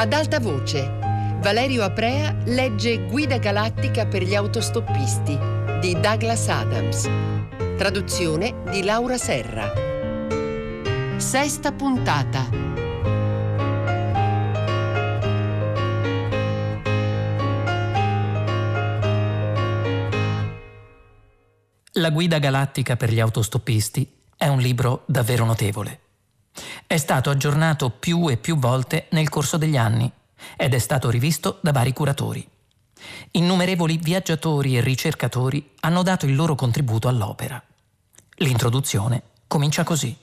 Ad alta voce, Valerio Aprea legge Guida galattica per gli autostoppisti di Douglas Adams. Traduzione di Laura Serra. Sesta puntata. La guida galattica per gli autostoppisti è un libro davvero notevole. È stato aggiornato più e più volte nel corso degli anni ed è stato rivisto da vari curatori. Innumerevoli viaggiatori e ricercatori hanno dato il loro contributo all'opera. L'introduzione comincia così.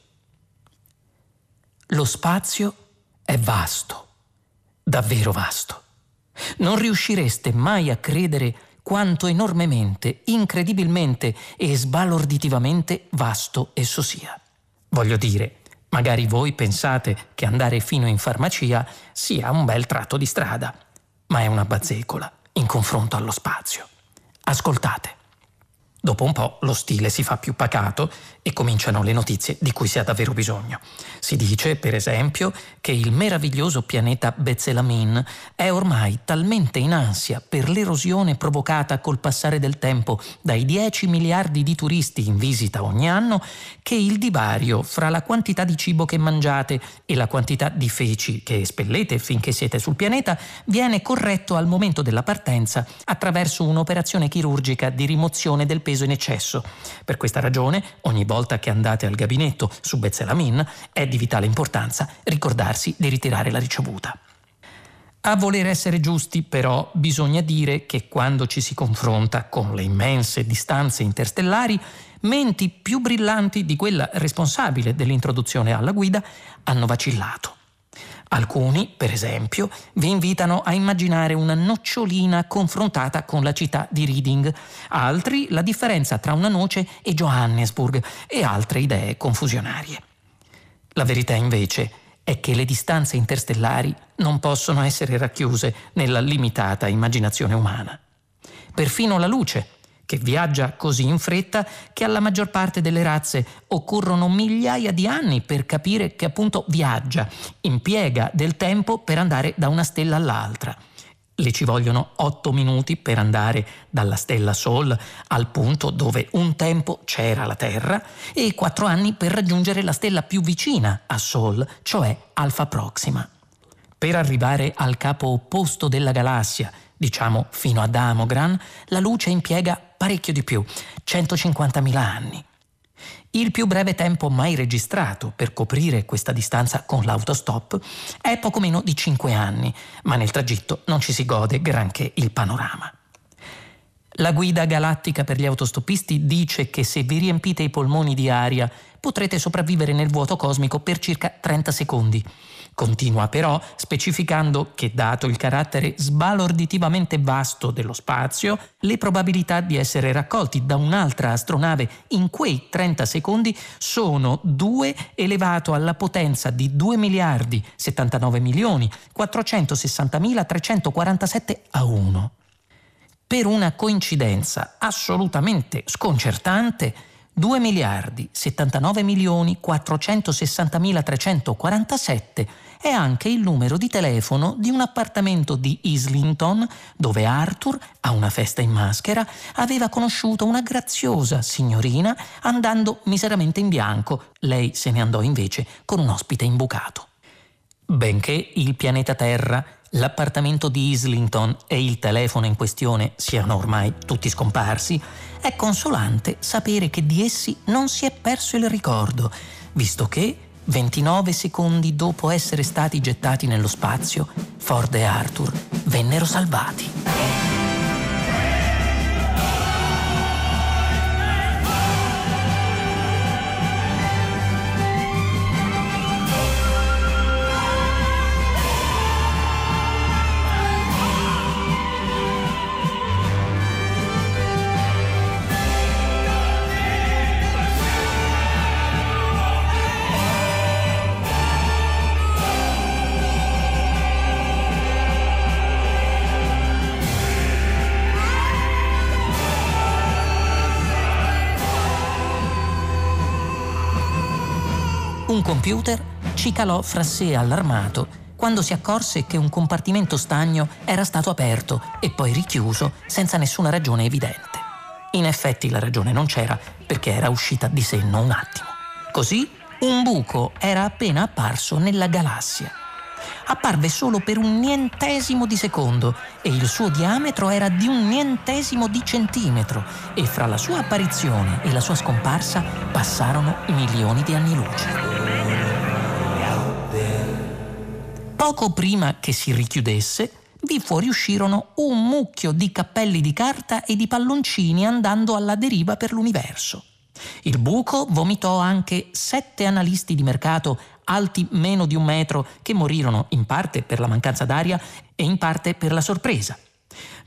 Lo spazio è vasto, davvero vasto. Non riuscireste mai a credere quanto enormemente, incredibilmente e sbalorditivamente vasto esso sia. Voglio dire, magari voi pensate che andare fino in farmacia sia un bel tratto di strada, ma è una bazzecola in confronto allo spazio. Ascoltate. Dopo un po' lo stile si fa più pacato e cominciano le notizie di cui si ha davvero bisogno. Si dice, per esempio, che il meraviglioso pianeta Bezzelamin è ormai talmente in ansia per l'erosione provocata col passare del tempo dai 10 miliardi di turisti in visita ogni anno che il divario fra la quantità di cibo che mangiate e la quantità di feci che espellete finché siete sul pianeta viene corretto al momento della partenza attraverso un'operazione chirurgica di rimozione del peso in eccesso. Per questa ragione, ogni volta che andate al gabinetto su Bezzelamin è di vitale importanza ricordarsi di ritirare la ricevuta. A voler essere giusti, però, bisogna dire che quando ci si confronta con le immense distanze interstellari, menti più brillanti di quella responsabile dell'introduzione alla guida hanno vacillato. Alcuni, per esempio, vi invitano a immaginare una nocciolina confrontata con la città di Reading, altri la differenza tra una noce e Johannesburg e altre idee confusionarie. La verità invece è che le distanze interstellari non possono essere racchiuse nella limitata immaginazione umana. Perfino la luce, che viaggia così in fretta che alla maggior parte delle razze occorrono migliaia di anni per capire che appunto viaggia, impiega del tempo per andare da una stella all'altra. Le ci vogliono otto minuti per andare dalla stella Sol al punto dove un tempo c'era la Terra e quattro anni per raggiungere la stella più vicina a Sol, cioè Alfa Proxima. Per arrivare al capo opposto della galassia, diciamo fino ad Amogran, la luce impiega parecchio di più, 150.000 anni. Il più breve tempo mai registrato per coprire questa distanza con l'autostop è poco meno di 5 anni, ma nel tragitto non ci si gode granché il panorama. La guida galattica per gli autostoppisti dice che se vi riempite i polmoni di aria potrete sopravvivere nel vuoto cosmico per circa 30 secondi Continua però specificando che, dato il carattere sbalorditivamente vasto dello spazio, le probabilità di essere raccolti da un'altra astronave in quei 30 secondi sono 2 elevato alla potenza di 2 miliardi 79 milioni 460 347 a 1. Per una coincidenza assolutamente sconcertante, 2 miliardi 79 milioni 460 347 è anche il numero di telefono di un appartamento di Islington dove Arthur, a una festa in maschera, aveva conosciuto una graziosa signorina andando miseramente in bianco. Lei se ne andò invece con un ospite imbucato. Benché il pianeta Terra, l'appartamento di Islington e il telefono in questione siano ormai tutti scomparsi, è consolante sapere che di essi non si è perso il ricordo, visto che 29 secondi dopo essere stati gettati nello spazio, Ford e Arthur vennero salvati. Un computer ci calò fra sé allarmato quando si accorse che un compartimento stagno era stato aperto e poi richiuso senza nessuna ragione evidente. In effetti la ragione non c'era perché era uscita di senno un attimo. Così un buco era appena apparso nella galassia. Apparve solo per un nientesimo di secondo e il suo diametro era di un nientesimo di centimetro e fra la sua apparizione e la sua scomparsa passarono milioni di anni luce. Poco prima che si richiudesse, vi fuoriuscirono un mucchio di cappelli di carta e di palloncini andando alla deriva per l'universo. Il buco vomitò anche sette analisti di mercato alti meno di un metro che morirono in parte per la mancanza d'aria e in parte per la sorpresa.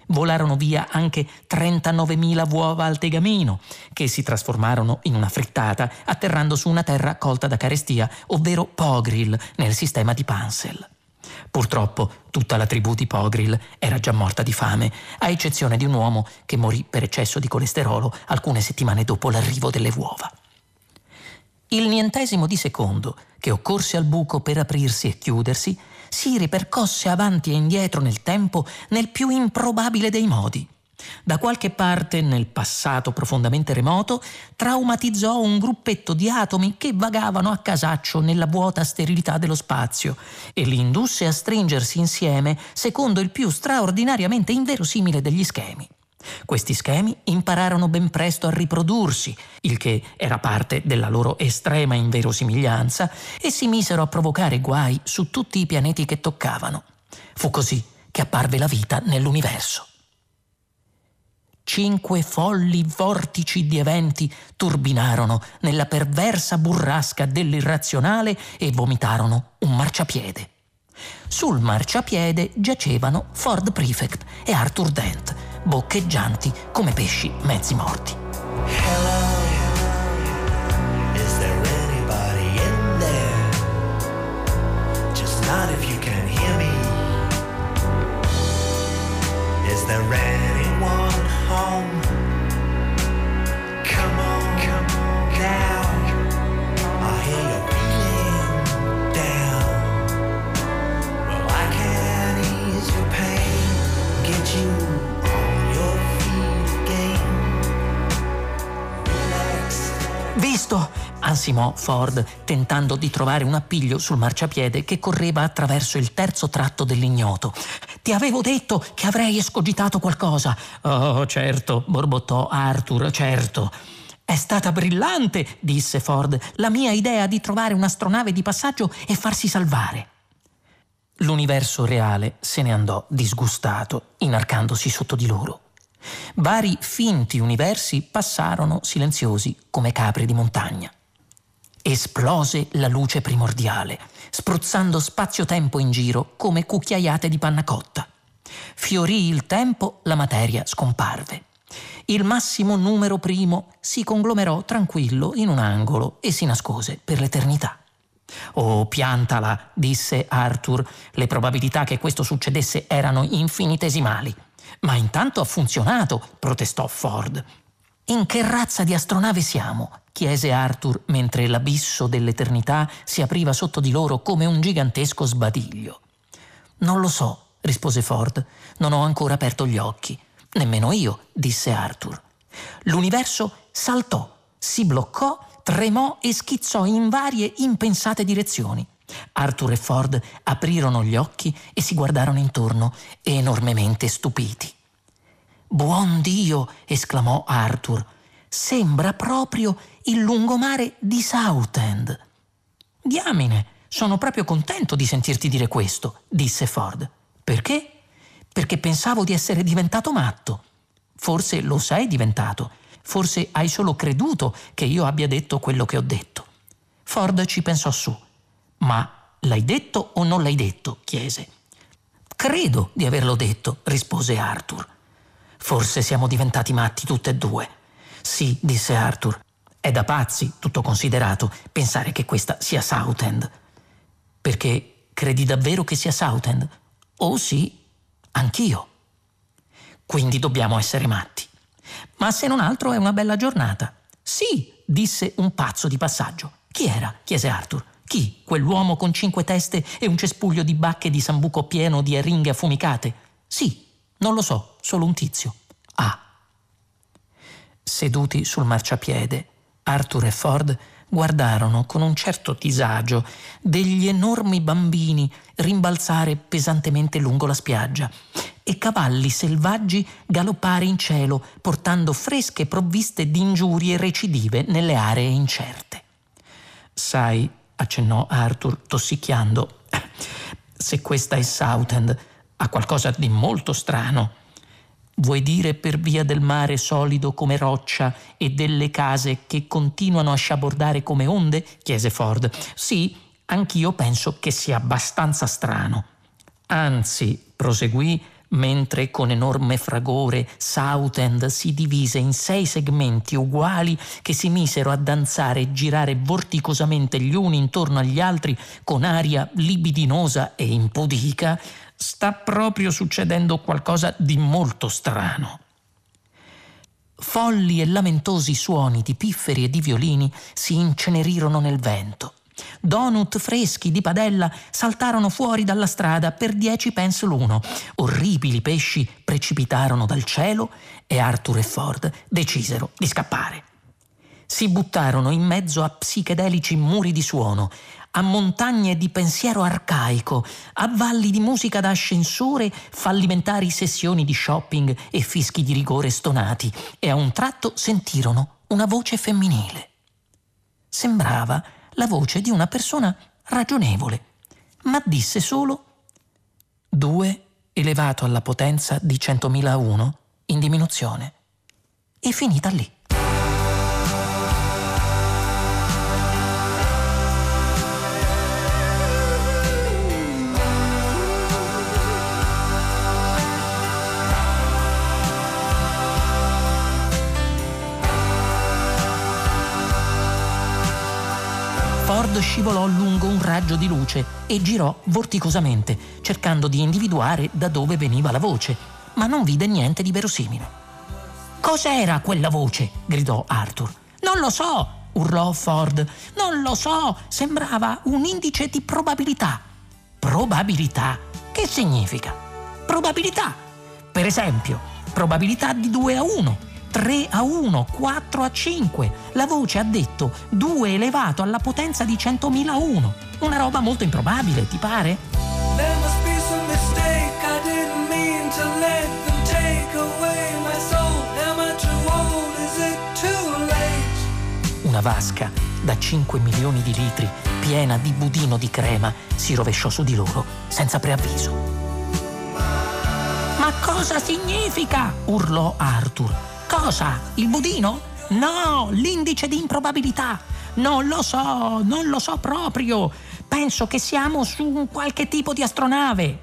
Volarono via anche 39.000 uova al tegamino, che si trasformarono in una frittata atterrando su una terra colta da carestia, ovvero Pogril, nel sistema di Pansel. Purtroppo tutta la tribù di Pogril era già morta di fame, a eccezione di un uomo che morì per eccesso di colesterolo alcune settimane dopo l'arrivo delle uova. Il nientesimo di secondo che occorse al buco per aprirsi e chiudersi si ripercosse avanti e indietro nel tempo nel più improbabile dei modi. Da qualche parte nel passato profondamente remoto traumatizzò un gruppetto di atomi che vagavano a casaccio nella vuota sterilità dello spazio e li indusse a stringersi insieme secondo il più straordinariamente inverosimile degli schemi. Questi schemi impararono ben presto a riprodursi, il che era parte della loro estrema inverosimiglianza, e si misero a provocare guai su tutti i pianeti che toccavano. Fu così che apparve la vita nell'universo cinque folli vortici di eventi turbinarono nella perversa burrasca dell'irrazionale e vomitarono un marciapiede. Sul marciapiede giacevano Ford Prefect e Arthur Dent, boccheggianti come pesci mezzi morti. Hello. Is there anybody in there? Just not if you can hear me. Is there ansimò Ford, tentando di trovare un appiglio sul marciapiede che correva attraverso il terzo tratto dell'ignoto. Ti avevo detto che avrei escogitato qualcosa. Oh, certo, borbottò Arthur, certo. È stata brillante, disse Ford, la mia idea di trovare un'astronave di passaggio e farsi salvare. L'universo reale se ne andò disgustato, inarcandosi sotto di loro. Vari finti universi passarono silenziosi come capri di montagna. Esplose la luce primordiale, spruzzando spazio-tempo in giro come cucchiaiate di panna cotta. Fiorì il tempo, la materia scomparve. Il massimo numero primo si conglomerò tranquillo in un angolo e si nascose per l'eternità. Oh, piantala, disse Arthur. Le probabilità che questo succedesse erano infinitesimali. Ma intanto ha funzionato, protestò Ford. In che razza di astronave siamo? Chiese Arthur mentre l'abisso dell'eternità si apriva sotto di loro come un gigantesco sbadiglio. Non lo so, rispose Ford. Non ho ancora aperto gli occhi. Nemmeno io, disse Arthur. L'universo saltò, si bloccò, tremò e schizzò in varie impensate direzioni. Arthur e Ford aprirono gli occhi e si guardarono intorno, enormemente stupiti. Buon Dio! esclamò Arthur. Sembra proprio il lungomare di Southend. Diamine, sono proprio contento di sentirti dire questo, disse Ford. Perché? Perché pensavo di essere diventato matto. Forse lo sei diventato. Forse hai solo creduto che io abbia detto quello che ho detto. Ford ci pensò su. Ma l'hai detto o non l'hai detto? chiese. Credo di averlo detto, rispose Arthur. Forse siamo diventati matti tutte e due. Sì, disse Arthur. È da pazzi, tutto considerato, pensare che questa sia Southend. Perché credi davvero che sia Southend? Oh sì, anch'io. Quindi dobbiamo essere matti. Ma se non altro è una bella giornata. Sì, disse un pazzo di passaggio. Chi era? chiese Arthur. Chi? Quell'uomo con cinque teste e un cespuglio di bacche di sambuco pieno di aringhe affumicate? Sì, non lo so, solo un tizio. Ah. Seduti sul marciapiede, Arthur e Ford guardarono con un certo disagio degli enormi bambini rimbalzare pesantemente lungo la spiaggia e cavalli selvaggi galoppare in cielo portando fresche provviste di ingiurie recidive nelle aree incerte. Sai, accennò Arthur tossicchiando, se questa è Southend ha qualcosa di molto strano. Vuoi dire per via del mare solido come roccia e delle case che continuano a sciabordare come onde? chiese Ford. Sì, anch'io penso che sia abbastanza strano. Anzi, proseguì, mentre con enorme fragore Southend si divise in sei segmenti uguali che si misero a danzare e girare vorticosamente gli uni intorno agli altri con aria libidinosa e impudica, sta proprio succedendo qualcosa di molto strano. Folli e lamentosi suoni di pifferi e di violini si incenerirono nel vento. Donut freschi di padella saltarono fuori dalla strada per dieci pence l'uno. Orribili pesci precipitarono dal cielo e Arthur e Ford decisero di scappare. Si buttarono in mezzo a psichedelici muri di suono, a montagne di pensiero arcaico, a valli di musica da ascensore, fallimentari sessioni di shopping e fischi di rigore stonati, e a un tratto sentirono una voce femminile. Sembrava la voce di una persona ragionevole, ma disse solo 2 elevato alla potenza di 100.000 a 1 in diminuzione. E finita lì. Ford scivolò lungo un raggio di luce e girò vorticosamente, cercando di individuare da dove veniva la voce, ma non vide niente di verosimile. Cos'era quella voce? gridò Arthur. Non lo so, urlò Ford. Non lo so, sembrava un indice di probabilità. Probabilità? Che significa? Probabilità. Per esempio, probabilità di 2 a 1 3 a 1, 4 a 5. La voce ha detto 2 elevato alla potenza di 100.000 a 1. Una roba molto improbabile, ti pare? Una vasca da 5 milioni di litri, piena di budino di crema, si rovesciò su di loro senza preavviso. Ma cosa significa? urlò Arthur. Cosa? Il budino? No, l'indice di improbabilità. Non lo so, non lo so proprio. Penso che siamo su un qualche tipo di astronave.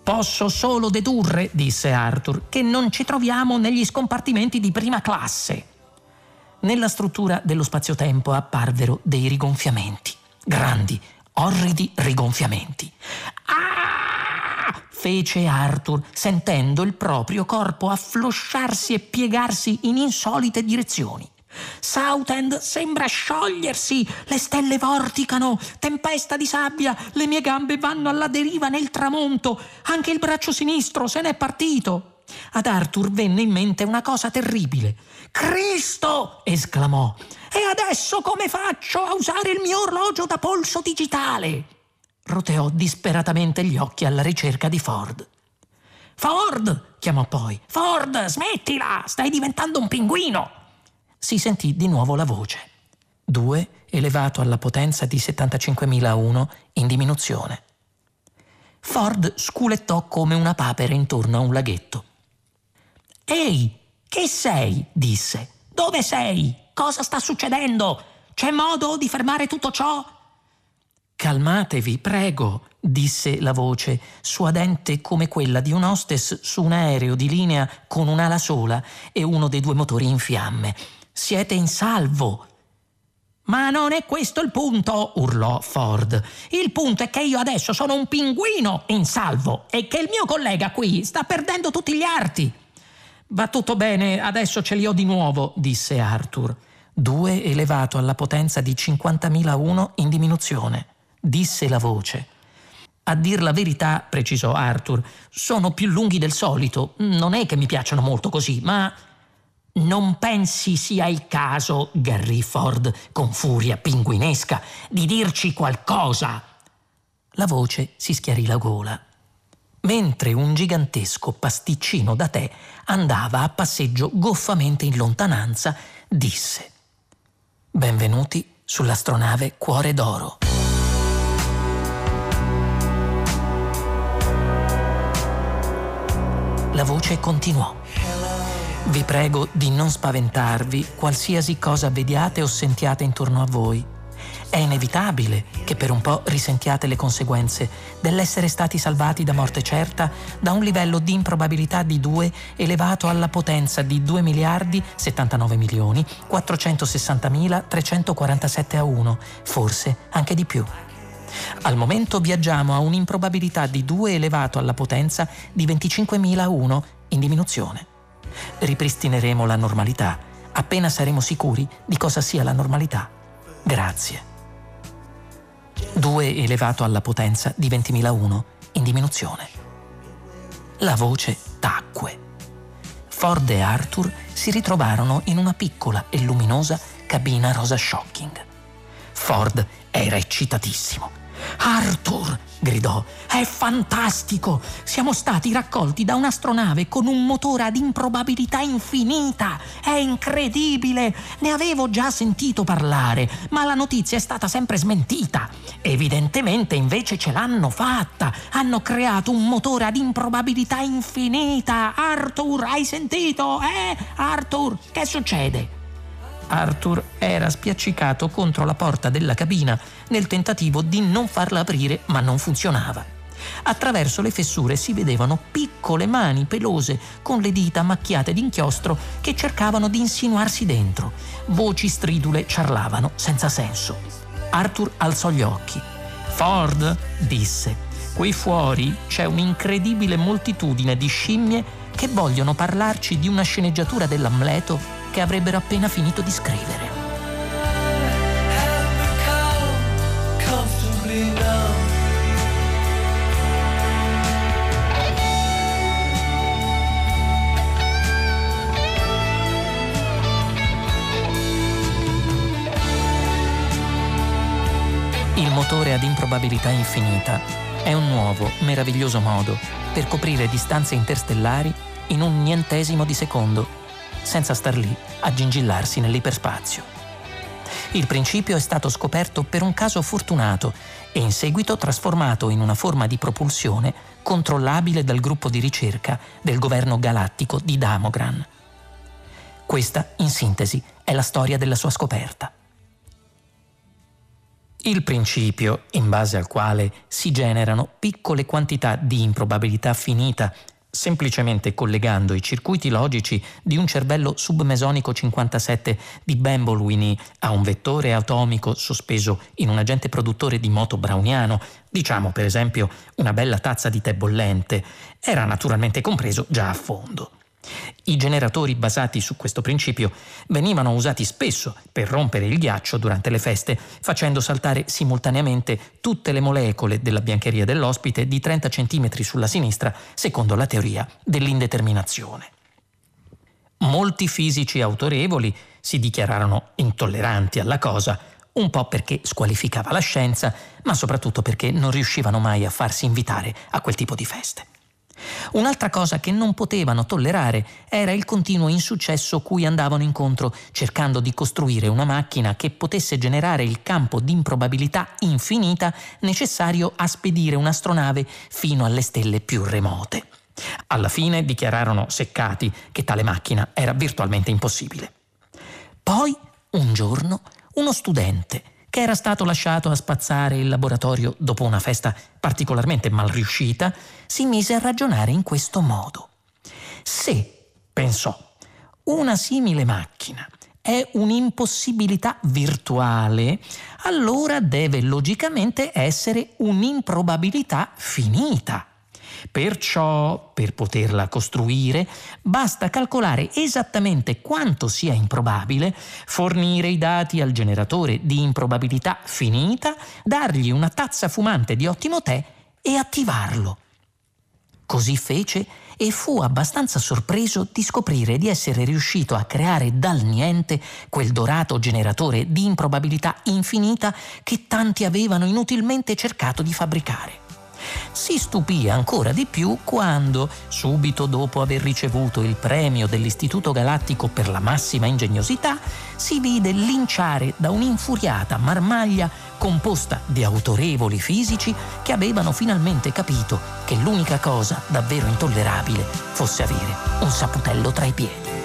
Posso solo dedurre, disse Arthur, che non ci troviamo negli scompartimenti di prima classe. Nella struttura dello spazio-tempo apparvero dei rigonfiamenti, grandi, orridi rigonfiamenti. Ah! Fece Arthur, sentendo il proprio corpo afflosciarsi e piegarsi in insolite direzioni. Southend sembra sciogliersi, le stelle vorticano, tempesta di sabbia, le mie gambe vanno alla deriva nel tramonto, anche il braccio sinistro se n'è partito. Ad Arthur venne in mente una cosa terribile. Cristo! esclamò. E adesso come faccio a usare il mio orologio da polso digitale? Roteò disperatamente gli occhi alla ricerca di Ford. Ford! chiamò poi. Ford, smettila! Stai diventando un pinguino! Si sentì di nuovo la voce. Due elevato alla potenza di 75.001 in diminuzione. Ford sculettò come una papera intorno a un laghetto. Ehi, che sei? disse. Dove sei? Cosa sta succedendo? C'è modo di fermare tutto ciò? Calmatevi, prego, disse la voce, suadente come quella di un hostess su un aereo di linea con un'ala sola e uno dei due motori in fiamme. Siete in salvo. Ma non è questo il punto, urlò Ford. Il punto è che io adesso sono un pinguino in salvo e che il mio collega qui sta perdendo tutti gli arti. Va tutto bene, adesso ce li ho di nuovo, disse Arthur. 2 elevato alla potenza di 50.001 in diminuzione, disse la voce. A dir la verità, precisò Arthur, sono più lunghi del solito. Non è che mi piacciono molto così, ma... Non pensi sia il caso, Gary Ford, con furia pinguinesca, di dirci qualcosa? La voce si schiarì la gola. Mentre un gigantesco pasticcino da tè andava a passeggio goffamente in lontananza, disse Benvenuti sull'astronave Cuore d'Oro. La voce continuò. Vi prego di non spaventarvi qualsiasi cosa vediate o sentiate intorno a voi. È inevitabile che per un po' risentiate le conseguenze dell'essere stati salvati da morte certa da un livello di improbabilità di 2 elevato alla potenza di 2 miliardi 79 milioni 460 mila 347 a 1, forse anche di più. Al momento viaggiamo a un'improbabilità di 2 elevato alla potenza di 25.001 in diminuzione. Ripristineremo la normalità appena saremo sicuri di cosa sia la normalità. Grazie. 2 elevato alla potenza di 20.001 in diminuzione. La voce tacque. Ford e Arthur si ritrovarono in una piccola e luminosa cabina rosa shocking. Ford era eccitatissimo Arthur, gridò, è fantastico! Siamo stati raccolti da un'astronave con un motore ad improbabilità infinita! È incredibile! Ne avevo già sentito parlare, ma la notizia è stata sempre smentita. Evidentemente invece ce l'hanno fatta! Hanno creato un motore ad improbabilità infinita! Arthur, hai sentito? Eh? Arthur, che succede? Arthur era spiaccicato contro la porta della cabina nel tentativo di non farla aprire, ma non funzionava. Attraverso le fessure si vedevano piccole mani pelose con le dita macchiate d'inchiostro che cercavano di insinuarsi dentro. Voci stridule ciarlavano senza senso. Arthur alzò gli occhi. Ford, disse, qui fuori c'è un'incredibile moltitudine di scimmie che vogliono parlarci di una sceneggiatura dell'Amleto che avrebbero appena finito di scrivere. Il motore ad improbabilità infinita è un nuovo, meraviglioso modo per coprire distanze interstellari in un nientesimo di secondo senza star lì a gingillarsi nell'iperspazio. Il principio è stato scoperto per un caso fortunato e in seguito trasformato in una forma di propulsione controllabile dal gruppo di ricerca del governo galattico di Damogran. Questa, in sintesi, è la storia della sua scoperta. Il principio, in base al quale si generano piccole quantità di improbabilità finita semplicemente collegando i circuiti logici di un cervello submesonico 57 di Bambolwini a un vettore atomico sospeso in un agente produttore di moto browniano, diciamo per esempio una bella tazza di tè bollente, era naturalmente compreso già a fondo. I generatori basati su questo principio venivano usati spesso per rompere il ghiaccio durante le feste, facendo saltare simultaneamente tutte le molecole della biancheria dell'ospite di 30 cm sulla sinistra, secondo la teoria dell'indeterminazione. Molti fisici autorevoli si dichiararono intolleranti alla cosa, un po' perché squalificava la scienza, ma soprattutto perché non riuscivano mai a farsi invitare a quel tipo di feste. Un'altra cosa che non potevano tollerare era il continuo insuccesso cui andavano incontro cercando di costruire una macchina che potesse generare il campo di improbabilità infinita necessario a spedire un'astronave fino alle stelle più remote. Alla fine dichiararono seccati che tale macchina era virtualmente impossibile. Poi, un giorno, uno studente che era stato lasciato a spazzare il laboratorio dopo una festa particolarmente mal riuscita, si mise a ragionare in questo modo. Se, pensò, una simile macchina è un'impossibilità virtuale, allora deve logicamente essere un'improbabilità finita. Perciò, per poterla costruire, basta calcolare esattamente quanto sia improbabile, fornire i dati al generatore di improbabilità finita, dargli una tazza fumante di ottimo tè e attivarlo. Così fece e fu abbastanza sorpreso di scoprire di essere riuscito a creare dal niente quel dorato generatore di improbabilità infinita che tanti avevano inutilmente cercato di fabbricare. Si stupì ancora di più quando, subito dopo aver ricevuto il premio dell'Istituto Galattico per la massima ingegnosità, si vide linciare da un'infuriata marmaglia composta di autorevoli fisici che avevano finalmente capito che l'unica cosa davvero intollerabile fosse avere un saputello tra i piedi.